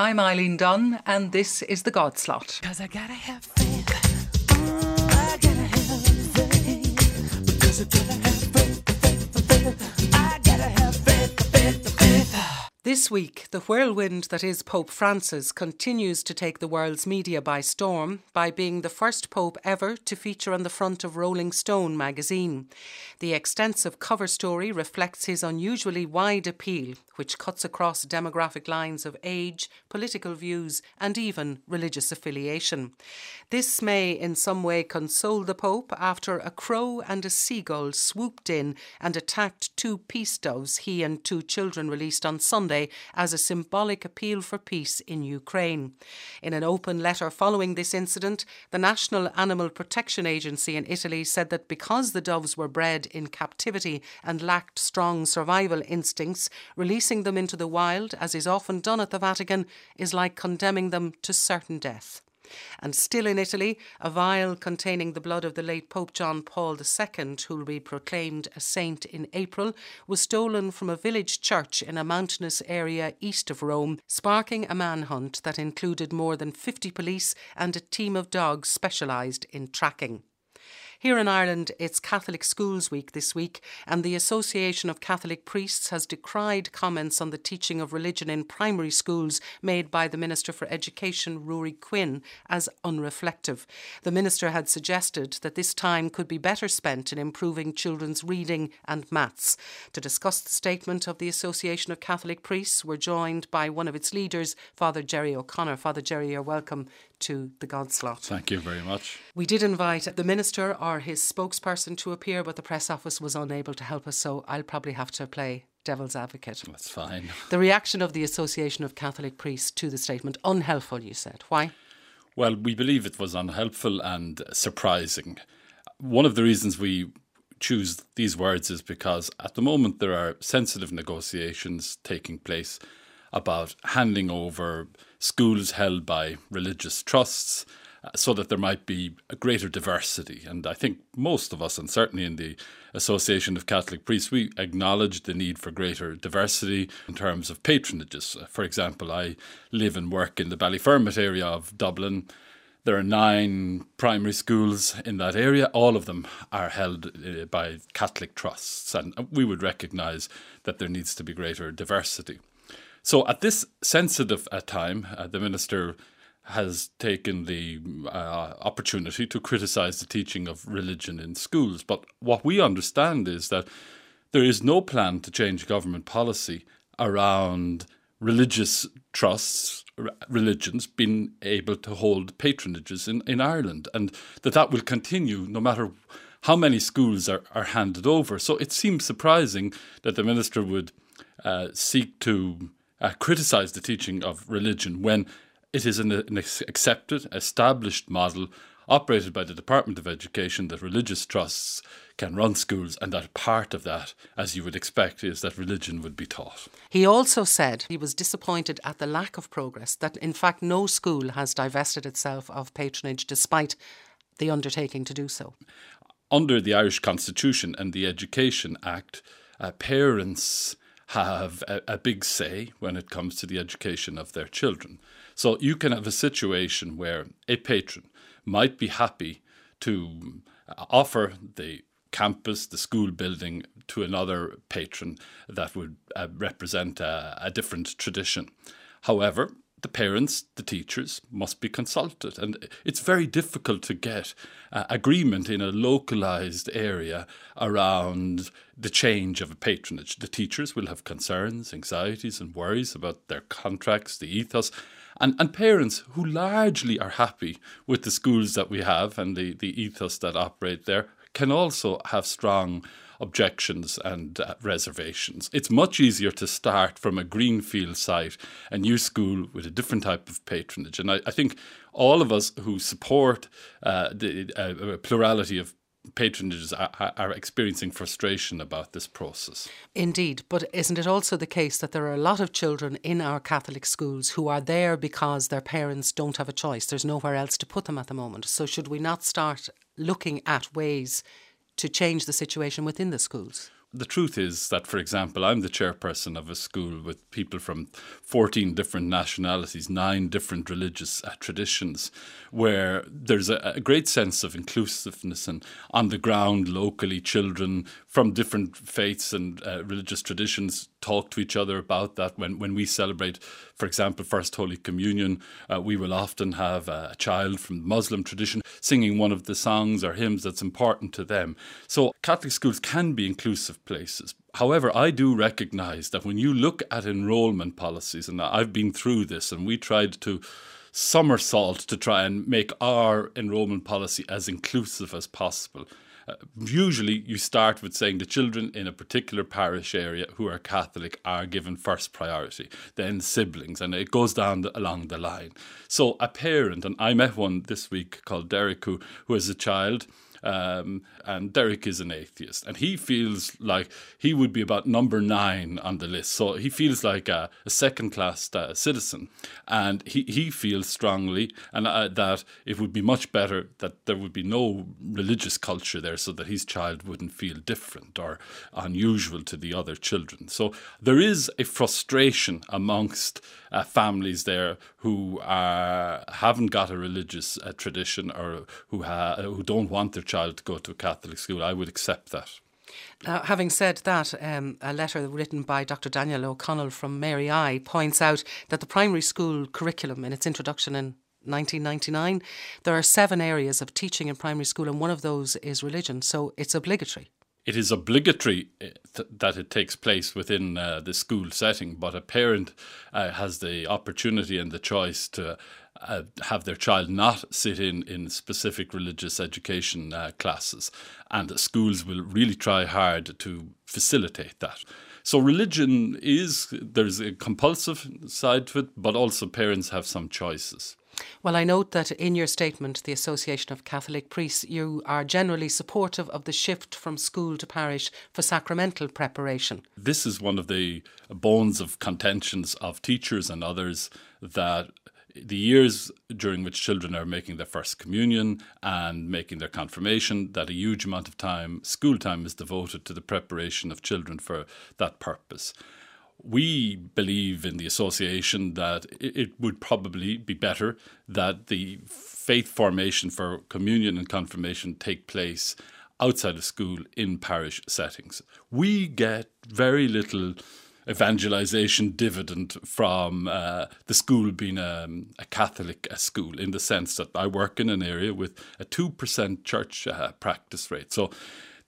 I'm Eileen Dunn, and this is The God Slot. Cause This week, the whirlwind that is Pope Francis continues to take the world's media by storm by being the first Pope ever to feature on the front of Rolling Stone magazine. The extensive cover story reflects his unusually wide appeal, which cuts across demographic lines of age, political views, and even religious affiliation. This may in some way console the Pope after a crow and a seagull swooped in and attacked two peace doves he and two children released on Sunday as a symbolic appeal for peace in Ukraine. In an open letter following this incident, the National Animal Protection Agency in Italy said that because the doves were bred in captivity and lacked strong survival instincts, releasing them into the wild, as is often done at the Vatican, is like condemning them to certain death. And still in Italy, a vial containing the blood of the late Pope John Paul II, who will be proclaimed a saint in April, was stolen from a village church in a mountainous area east of Rome, sparking a manhunt that included more than 50 police and a team of dogs specialised in tracking. Here in Ireland, it's Catholic Schools Week this week, and the Association of Catholic Priests has decried comments on the teaching of religion in primary schools made by the Minister for Education, Ruairí Quinn, as unreflective. The Minister had suggested that this time could be better spent in improving children's reading and maths. To discuss the statement of the Association of Catholic Priests, we're joined by one of its leaders, Father Jerry O'Connor. Father Jerry, you're welcome to the God Slot. Thank you very much. We did invite the minister or his spokesperson to appear, but the press office was unable to help us, so I'll probably have to play devil's advocate. That's fine. The reaction of the Association of Catholic Priests to the statement, unhelpful, you said. Why? Well, we believe it was unhelpful and surprising. One of the reasons we choose these words is because at the moment there are sensitive negotiations taking place about handing over schools held by religious trusts uh, so that there might be a greater diversity. And I think most of us, and certainly in the Association of Catholic Priests, we acknowledge the need for greater diversity in terms of patronages. Uh, For example, I live and work in the Ballyfermot area of Dublin. There are nine primary schools in that area. All of them are held uh, by Catholic trusts, and we would recognise that there needs to be greater diversity. So, at this sensitive uh, time, uh, the minister has taken the uh, opportunity to criticise the teaching of religion in schools. But what we understand is that there is no plan to change government policy around religious trusts, religions being able to hold patronages in, in Ireland, and that that will continue no matter how many schools are, are handed over. So it seems surprising that the minister would uh, seek to uh, criticise the teaching of religion when it is an, an accepted, established model operated by the Department of Education that religious trusts can run schools, and that part of that, as you would expect, is that religion would be taught. He also said he was disappointed at the lack of progress, that in fact no school has divested itself of patronage despite the undertaking to do so. Under the Irish Constitution and the Education Act, uh, parents have a, a big say when it comes to the education of their children. So you can have a situation where a patron might be happy to uh, offer the campus, the school building to another patron that would uh, represent a, a different tradition. However, the parents, the teachers must be consulted. And it's very difficult to get uh, agreement in a localized area around the change of a patronage. The teachers will have concerns, anxieties, and worries about their contracts, the ethos. And, and parents who largely are happy with the schools that we have and the, the ethos that operate there can also have strong objections and uh, reservations. It's much easier to start from a greenfield site, a new school with a different type of patronage. And I, I think all of us who support uh, the uh, plurality of patronages are, are, experiencing frustration about this process. Indeed, but isn't it also the case that there are a lot of children in our Catholic schools who are there because their parents don't have a choice? There's nowhere else to put them at the moment. So, should we not start looking at ways to change the situation within the schools? The truth is that, for example, I'm the chairperson of a school with people from 14 different nationalities, nine different religious uh, traditions, where there's a, a, great sense of inclusiveness and on the ground, locally, children from different faiths and uh, religious traditions talk to each other about that. When, when we celebrate, for example, First Holy Communion, uh, we will often have a child from the Muslim tradition singing one of the songs or hymns that's important to them. So Catholic schools can be inclusive places. However, I do recognize that when you look at enrollment policies, and I've been through this, and we tried to somersault to try and make our enrollment policy as inclusive as possible. Uh, usually, you start with saying the children in a particular parish area who are Catholic are given first priority, then siblings, and it goes down the, along the line. So, a parent, and I met one this week called Derek, who, who has a child um, and Derek is an atheist, and he feels like he would be about number nine on the list. So he feels like a, a second class uh, citizen, and he, he feels strongly and uh, that it would be much better that there would be no religious culture there, so that his child wouldn't feel different or unusual to the other children. So there is a frustration amongst uh, families there who uh, haven't got a religious uh, tradition or who ha- who don't want their child to go to a Catholic school. I would accept that. Now, having said that, um, a letter written by Dr. Daniel O'Connell from Mary I points out that the primary school curriculum in its introduction in 1999, there are seven areas of teaching in primary school, and one of those is religion, so it's obligatory it is obligatory eh, th- that it takes place within uh, the school setting, but a parent uh, has the opportunity and the choice to uh, have their child not sit in in specific religious education uh, classes, and schools will really try hard to facilitate that. So religion is there's a compulsive side to it, but also parents have some choices. Well, I note that in your statement, the Association of Catholic Priests, you are generally supportive of the shift from school to parish for sacramental preparation. This is one of the bones of contentions of teachers and others that the years during which children are making their first communion and making their confirmation, that a huge amount of time, school time, is devoted to the preparation of children for that purpose we believe in the association that it would probably be better that the faith formation for communion and confirmation take place outside of school in parish settings. We get very little evangelization dividend from uh, the school being a, a Catholic school in the sense that I work in an area with a 2% church uh, practice rate. So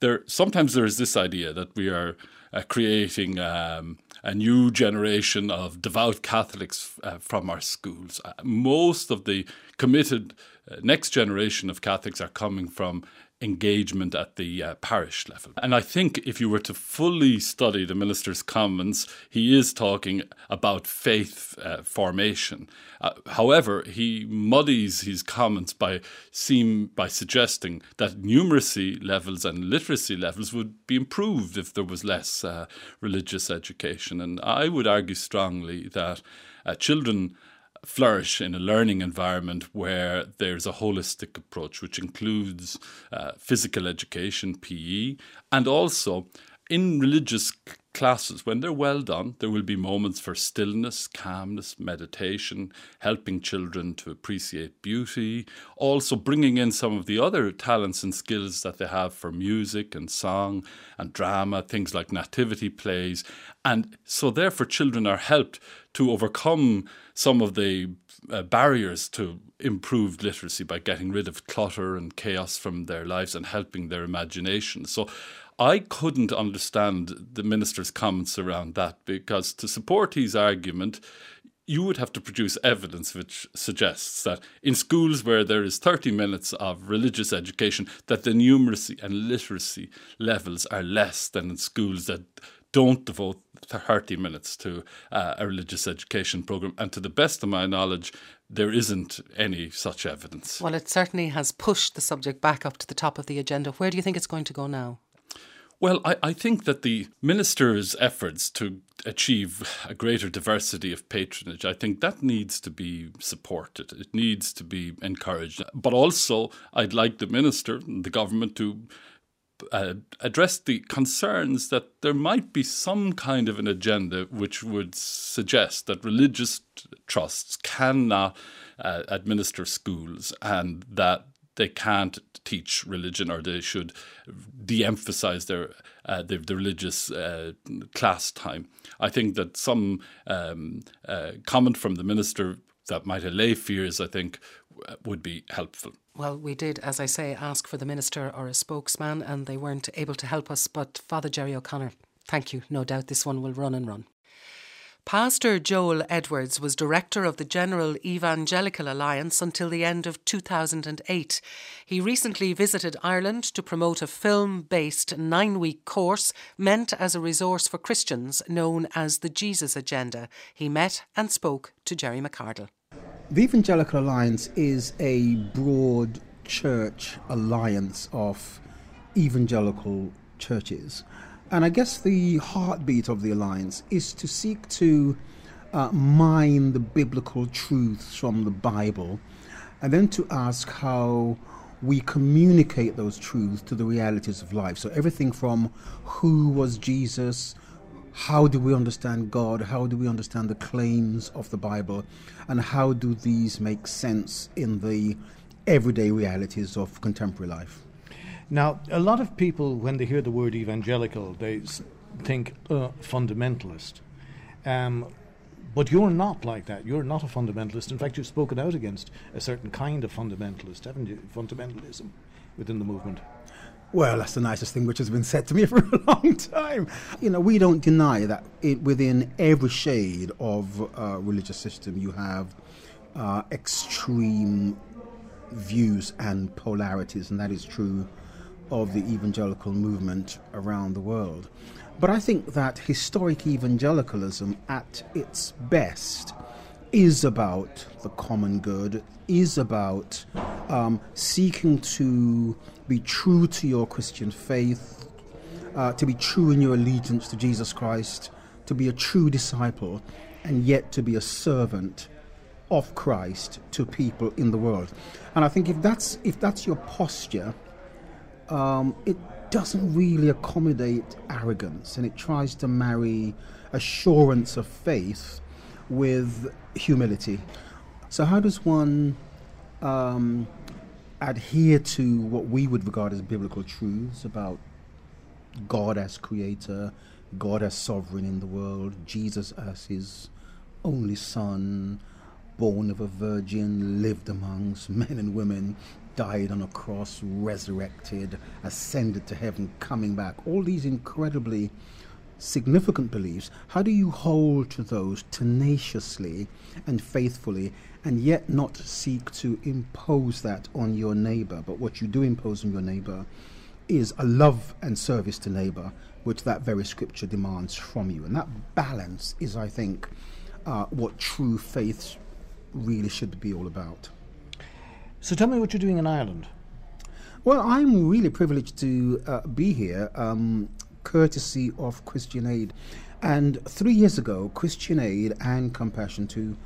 there sometimes there is this idea that we are uh, creating um, a new generation of devout Catholics uh, from our schools. Uh, most of the committed uh, next generation of Catholics are coming from engagement at the uh, parish level. And I think if you were to fully study the minister's comments, he is talking about faith uh, formation. Uh, however, he muddies his comments by seem by suggesting that numeracy levels and literacy levels would be improved if there was less uh, religious education. And I would argue strongly that uh, children flourish in a learning environment where there's a holistic approach, which includes uh, physical education, PE, and also in religious classes, when they're well done, there will be moments for stillness, calmness, meditation, helping children to appreciate beauty, also bringing in some of the other talents and skills that they have for music and song and drama, things like nativity plays. And so, therefore, children are helped to overcome some of the uh, barriers to improved literacy by getting rid of clutter and chaos from their lives and helping their imagination. So I couldn't understand the minister's comments around that because to support his argument, you would have to produce evidence which suggests that in schools where there is 30 minutes of religious education that the numeracy and literacy levels are less than in schools that don't devote 30 minutes to uh, a religious education program. And to the best of my knowledge, there isn't any such evidence. Well, it certainly has pushed the subject back up to the top of the agenda. Where do you think it's going to go now? Well, I, I think that the minister's efforts to achieve a greater diversity of patronage, I think that needs to be supported. It needs to be encouraged. But also, I'd like the minister the government to uh, addressed the concerns that there might be some kind of an agenda which would suggest that religious trusts cannot uh, administer schools and that they can't teach religion or they should de-emphasize their uh, the, the religious uh, class time. I think that some um, uh, comment from the minister that might allay fears, I think, would be helpful. Well, we did, as I say, ask for the minister or a spokesman, and they weren't able to help us. But Father Jerry O'Connor, thank you. No doubt this one will run and run. Pastor Joel Edwards was director of the General Evangelical Alliance until the end of 2008. He recently visited Ireland to promote a film based nine week course meant as a resource for Christians known as the Jesus Agenda. He met and spoke to Jerry McCardle. The Evangelical Alliance is a broad church alliance of evangelical churches. And I guess the heartbeat of the alliance is to seek to uh, mine the biblical truths from the Bible and then to ask how we communicate those truths to the realities of life. So, everything from who was Jesus, how do we understand God, how do we understand the claims of the Bible, and how do these make sense in the everyday realities of contemporary life? Now, a lot of people, when they hear the word evangelical, they think uh, fundamentalist. Um, but you're not like that. You're not a fundamentalist. In fact, you've spoken out against a certain kind of fundamentalist, haven't you? Fundamentalism within the movement. Well, that's the nicest thing which has been said to me for a long time. You know, we don't deny that it, within every shade of uh, religious system you have uh, extreme views and polarities, and that is true of the evangelical movement around the world. But I think that historic evangelicalism at its best is about the common good, is about um, seeking to be true to your Christian faith, uh, to be true in your allegiance to Jesus Christ, to be a true disciple, and yet to be a servant of Christ to people in the world. And I think if that's if that's your posture, um, it doesn't really accommodate arrogance, and it tries to marry assurance of faith with humility. So, how does one um, adhere to what we would regard as biblical truths about God as creator, God as sovereign in the world, Jesus as his only son, born of a virgin, lived amongst men and women, died on a cross, resurrected, ascended to heaven, coming back. All these incredibly significant beliefs. How do you hold to those tenaciously and faithfully and yet not seek to impose that on your neighbor? But what you do impose on your neighbor is a love and service to neighbor, which that very scripture demands from you. And that balance is, I think, uh, what true faith really should be all about. So tell me what you're doing in Ireland. Well, I'm really privileged to uh, be here, um, courtesy of Christian Aid. And three years ago, Christian Aid and Compassion, two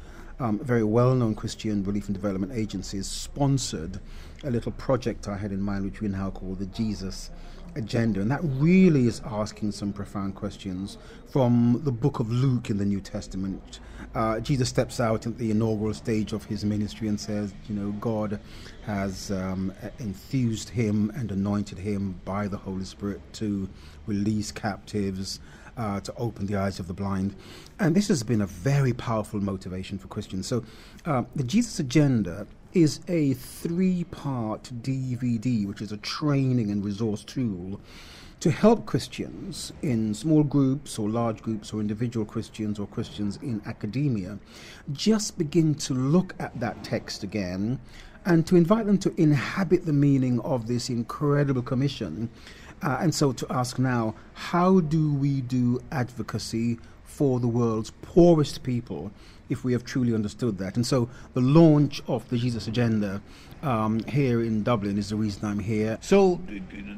um, very well known Christian relief and development agencies, sponsored a little project I had in mind, which we now call the Jesus Agenda. And that really is asking some profound questions from the book of Luke in the New Testament. Uh, Jesus steps out at the inaugural stage of his ministry and says, You know, God has um, enthused him and anointed him by the Holy Spirit to release captives, uh, to open the eyes of the blind. And this has been a very powerful motivation for Christians. So, uh, the Jesus Agenda is a three part DVD, which is a training and resource tool to help Christians in small groups or large groups or individual Christians or Christians in academia just begin to look at that text again and to invite them to inhabit the meaning of this incredible commission. Uh, and so to ask now, how do we do advocacy for the world's poorest people if we have truly understood that? And so the launch of the Jesus Agenda um, here in Dublin is the reason I'm here. So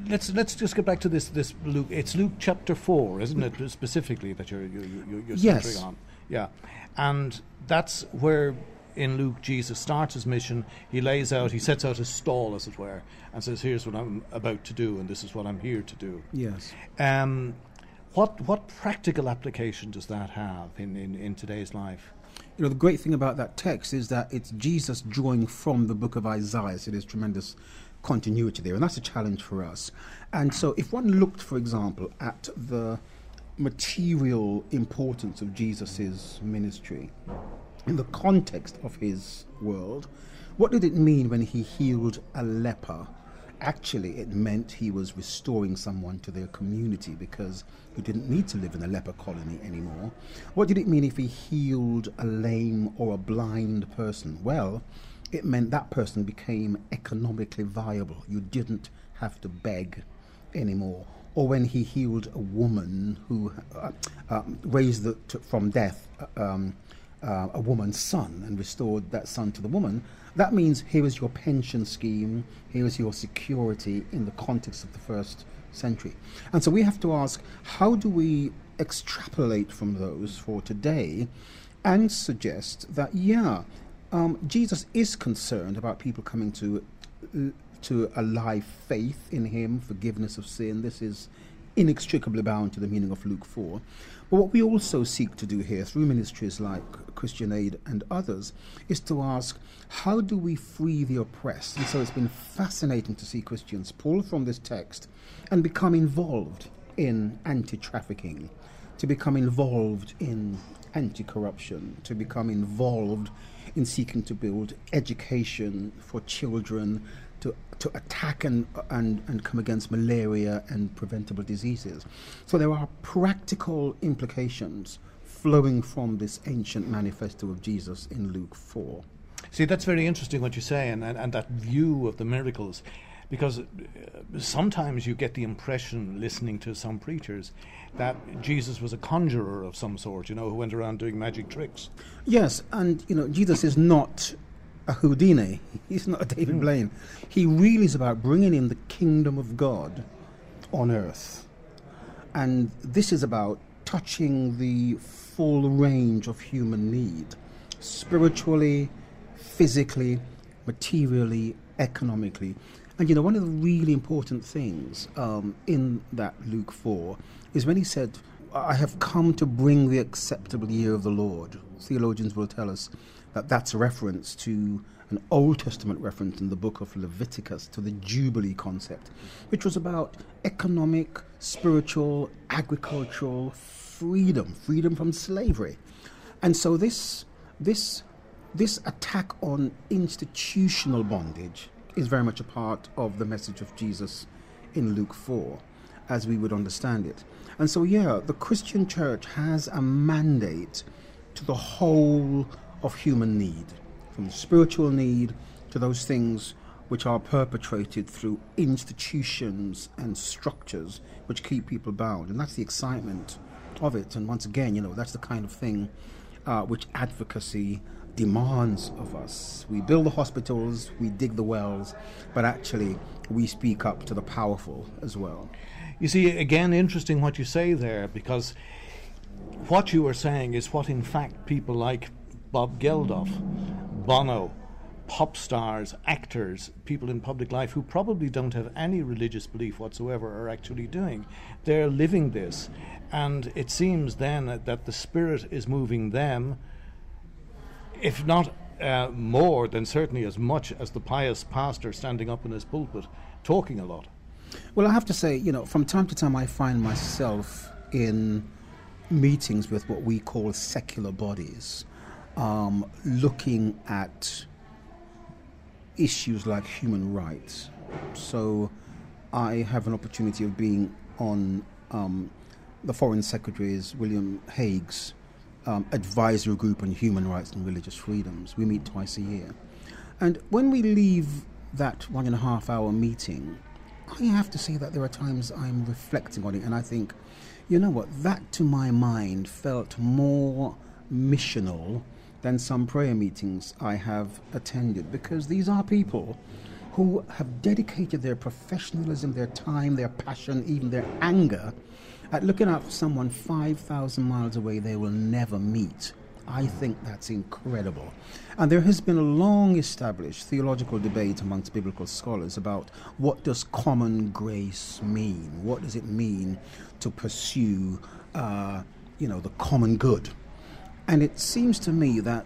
let's let's just get back to this this Luke. It's Luke chapter four, isn't it? Specifically that you're you're, you're, you're Yes. on. Yeah, and that's where in Luke, Jesus starts his mission. He lays out, he sets out his stall, as it were, and says, "Here's what I'm about to do, and this is what I'm here to do." Yes. Um, what what practical application does that have in, in, in today's life? You know, the great thing about that text is that it's Jesus drawing from the book of Isaiah, so there's tremendous continuity there, and that's a challenge for us. And so, if one looked, for example, at the material importance of Jesus' ministry in the context of his world, what did it mean when he healed a leper? Actually, it meant he was restoring someone to their community because he didn't need to live in a leper colony anymore. What did it mean if he healed a lame or a blind person? Well, it meant that person became economically viable. You didn't have to beg anymore. Or when he healed a woman who uh, uh, raised the, to, from death uh, um, uh, a woman's son and restored that son to the woman, that means here is your pension scheme, here is your security in the context of the first century. And so we have to ask how do we extrapolate from those for today and suggest that, yeah, um, Jesus is concerned about people coming to to a live faith in Him, forgiveness of sin. This is inextricably bound to the meaning of Luke 4. But what we also seek to do here through ministries like Christian Aid and others is to ask how do we free the oppressed? And so it's been fascinating to see Christians pull from this text and become involved in anti trafficking, to become involved in anti corruption, to become involved in seeking to build education for children to, attack and, and, and come against malaria and preventable diseases. So there are practical implications flowing from this ancient manifesto of Jesus in Luke 4. See, that's very interesting what you say, and, and, and that view of the miracles, because uh, sometimes you get the impression, listening to some preachers, that Jesus was a conjurer of some sort, you know, who went around doing magic tricks. Yes, and you know, Jesus is not a Houdini. He's not a David Blaine. He really is about bringing in the kingdom of God on earth. And this is about touching the full range of human need spiritually, physically, materially, economically. And you know, one of the really important things um, in that Luke 4 is when he said, I have come to bring the acceptable year of the Lord. Theologians will tell us that that's a reference to an Old Testament reference in the book of Leviticus to the Jubilee concept, which was about economic, spiritual, agricultural freedom, freedom from slavery. And so this, this, this attack on institutional bondage is very much a part of the message of Jesus in Luke 4, as we would understand it. And so, yeah, the Christian church has a mandate to the whole of human need, from spiritual need to those things which are perpetrated through institutions and structures which keep people bound. And that's the excitement of it. And once again, you know, that's the kind of thing uh, which advocacy demands of us. We build the hospitals, we dig the wells, but actually we speak up to the powerful as well. You see, again, interesting what you say there, because what you are saying is what, in fact, people like Bob Geldof, Bono, pop stars, actors, people in public life who probably don't have any religious belief whatsoever are actually doing. They're living this. And it seems then that the Spirit is moving them, if not uh, more, then certainly as much as the pious pastor standing up in his pulpit talking a lot. Well, I have to say, you know, from time to time I find myself in meetings with what we call secular bodies, um, looking at issues like human rights. So I have an opportunity of being on um, the Foreign Secretary's William Hague's um, advisory group on human rights and religious freedoms. We meet twice a year. And when we leave that one and a half hour meeting, I have to say that there are times I'm reflecting on it and I think, you know what, that to my mind felt more missional than some prayer meetings I have attended because these are people who have dedicated their professionalism, their time, their passion, even their anger at looking out for someone 5,000 miles away they will never meet I think that's incredible. And there has been a long established theological debate amongst biblical scholars about what does common grace mean? What does it mean to pursue, uh, you know, the common good? And it seems to me that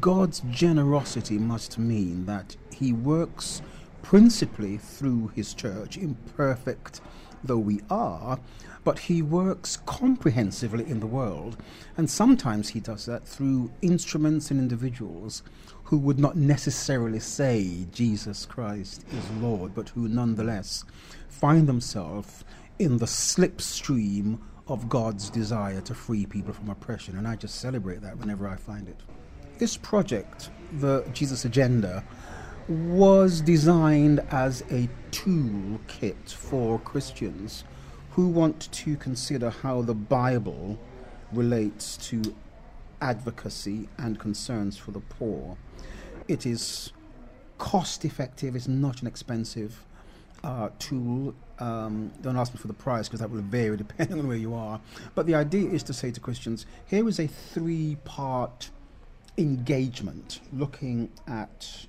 God's generosity must mean that He works principally through His church, imperfect though we are, but He works comprehensively in the world. And sometimes He does that through instruments and individuals who would not necessarily say Jesus Christ is Lord, but who nonetheless find themselves in the slipstream of God's desire to free people from oppression. And I just celebrate that whenever I find it. This project, the Jesus Agenda, was designed as a toolkit for Christians who want to consider how the Bible relates to advocacy and concerns for the poor. It is cost effective, it's not an expensive uh, tool. Um, don't ask me for the price because that will vary depending on where you are. But the idea is to say to Christians here is a three part engagement looking at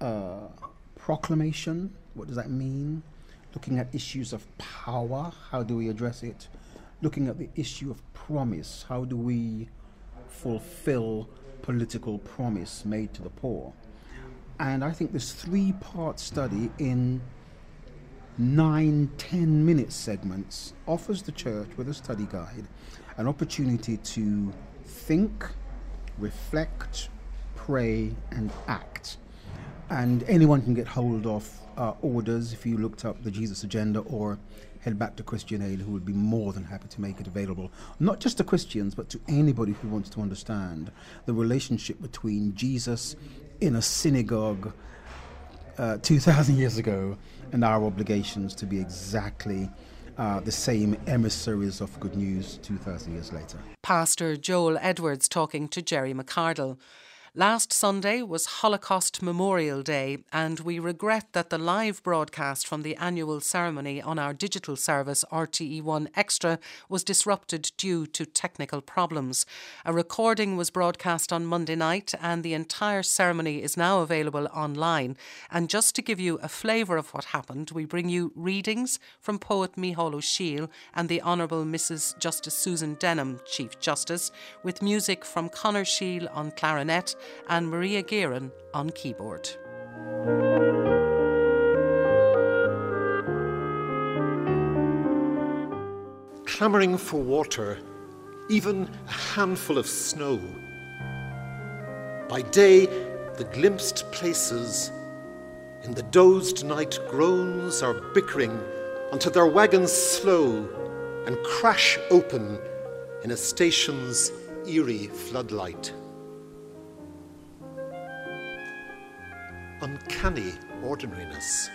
uh, proclamation. What does that mean? Looking at issues of power. How do we address it? Looking at the issue of promise. How do we fulfill political promise made to the poor? And I think this three part study in nine, ten minute segments offers the church with a study guide an opportunity to think, reflect, pray, and act. And anyone can get hold of uh, orders if you looked up the Jesus Agenda or head back to Christian Aid, who would be more than happy to make it available, not just to Christians, but to anybody who wants to understand the relationship between Jesus in a synagogue uh, 2,000 years ago and our obligations to be exactly uh, the same emissaries of good news 2,000 years later. Pastor Joel Edwards talking to Jerry McCardle. Last Sunday was Holocaust Memorial Day, and we regret that the live broadcast from the annual ceremony on our digital service RTE1 Extra was disrupted due to technical problems. A recording was broadcast on Monday night, and the entire ceremony is now available online. And just to give you a flavour of what happened, we bring you readings from poet Micheál O'Siadhail and the Honourable Mrs. Justice Susan Denham, Chief Justice, with music from Conor Shiel on clarinet and Maria Guerin on keyboard. Clamouring for water, even a handful of snow. By day, the glimpsed places, in the dozed night, groans are bickering until their wagons slow and crash open in a station's eerie floodlight. Uncanny ordinariness.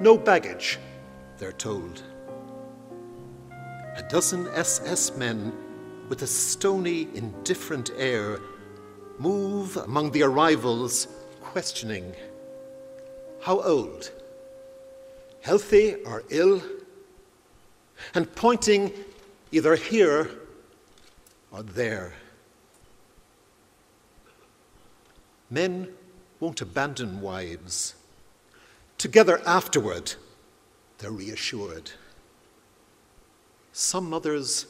No baggage, they're told. A dozen SS men with a stony, indifferent air move among the arrivals, questioning how old, healthy or ill, and pointing either here or there. Men won't abandon wives. Together afterward, they're reassured. Some mothers,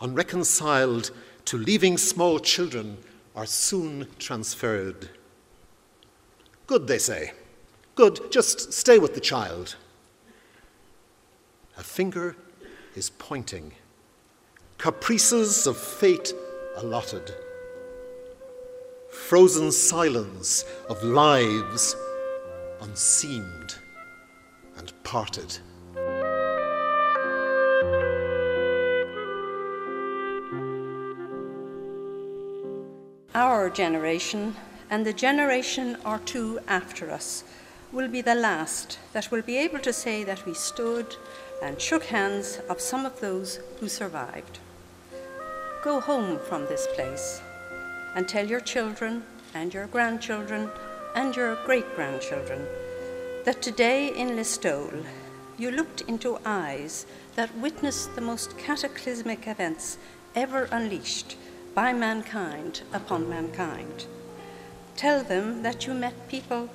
unreconciled to leaving small children, are soon transferred. Good, they say. Good, just stay with the child. A finger is pointing. Caprices of fate allotted frozen silence of lives unseamed and parted. Our generation and the generation or two after us will be the last that will be able to say that we stood and shook hands of some of those who survived. Go home from this place and tell your children and your grandchildren and your great grandchildren that today in Listowel you looked into eyes that witnessed the most cataclysmic events ever unleashed by mankind upon mankind. Tell them that you met people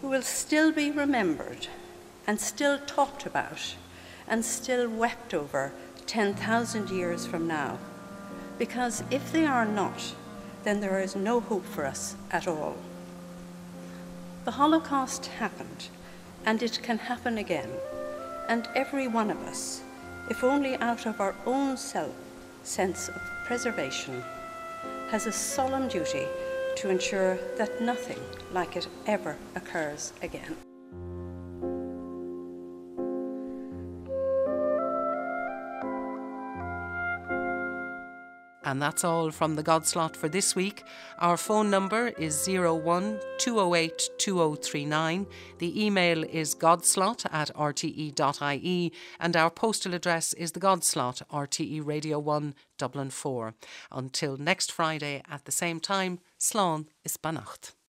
who will still be remembered and still talked about and still wept over 10,000 years from now. Because if they are not, then there is no hope for us at all. The Holocaust happened, and it can happen again. And every one of us, if only out of our own self sense of preservation, has a solemn duty to ensure that nothing like it ever occurs again. And that's all from the Godslot for this week. Our phone number is 01 208 2039. The email is godslot at rte.ie. And our postal address is the Godslot, RTE Radio 1, Dublin 4. Until next Friday at the same time, Slán is Banacht.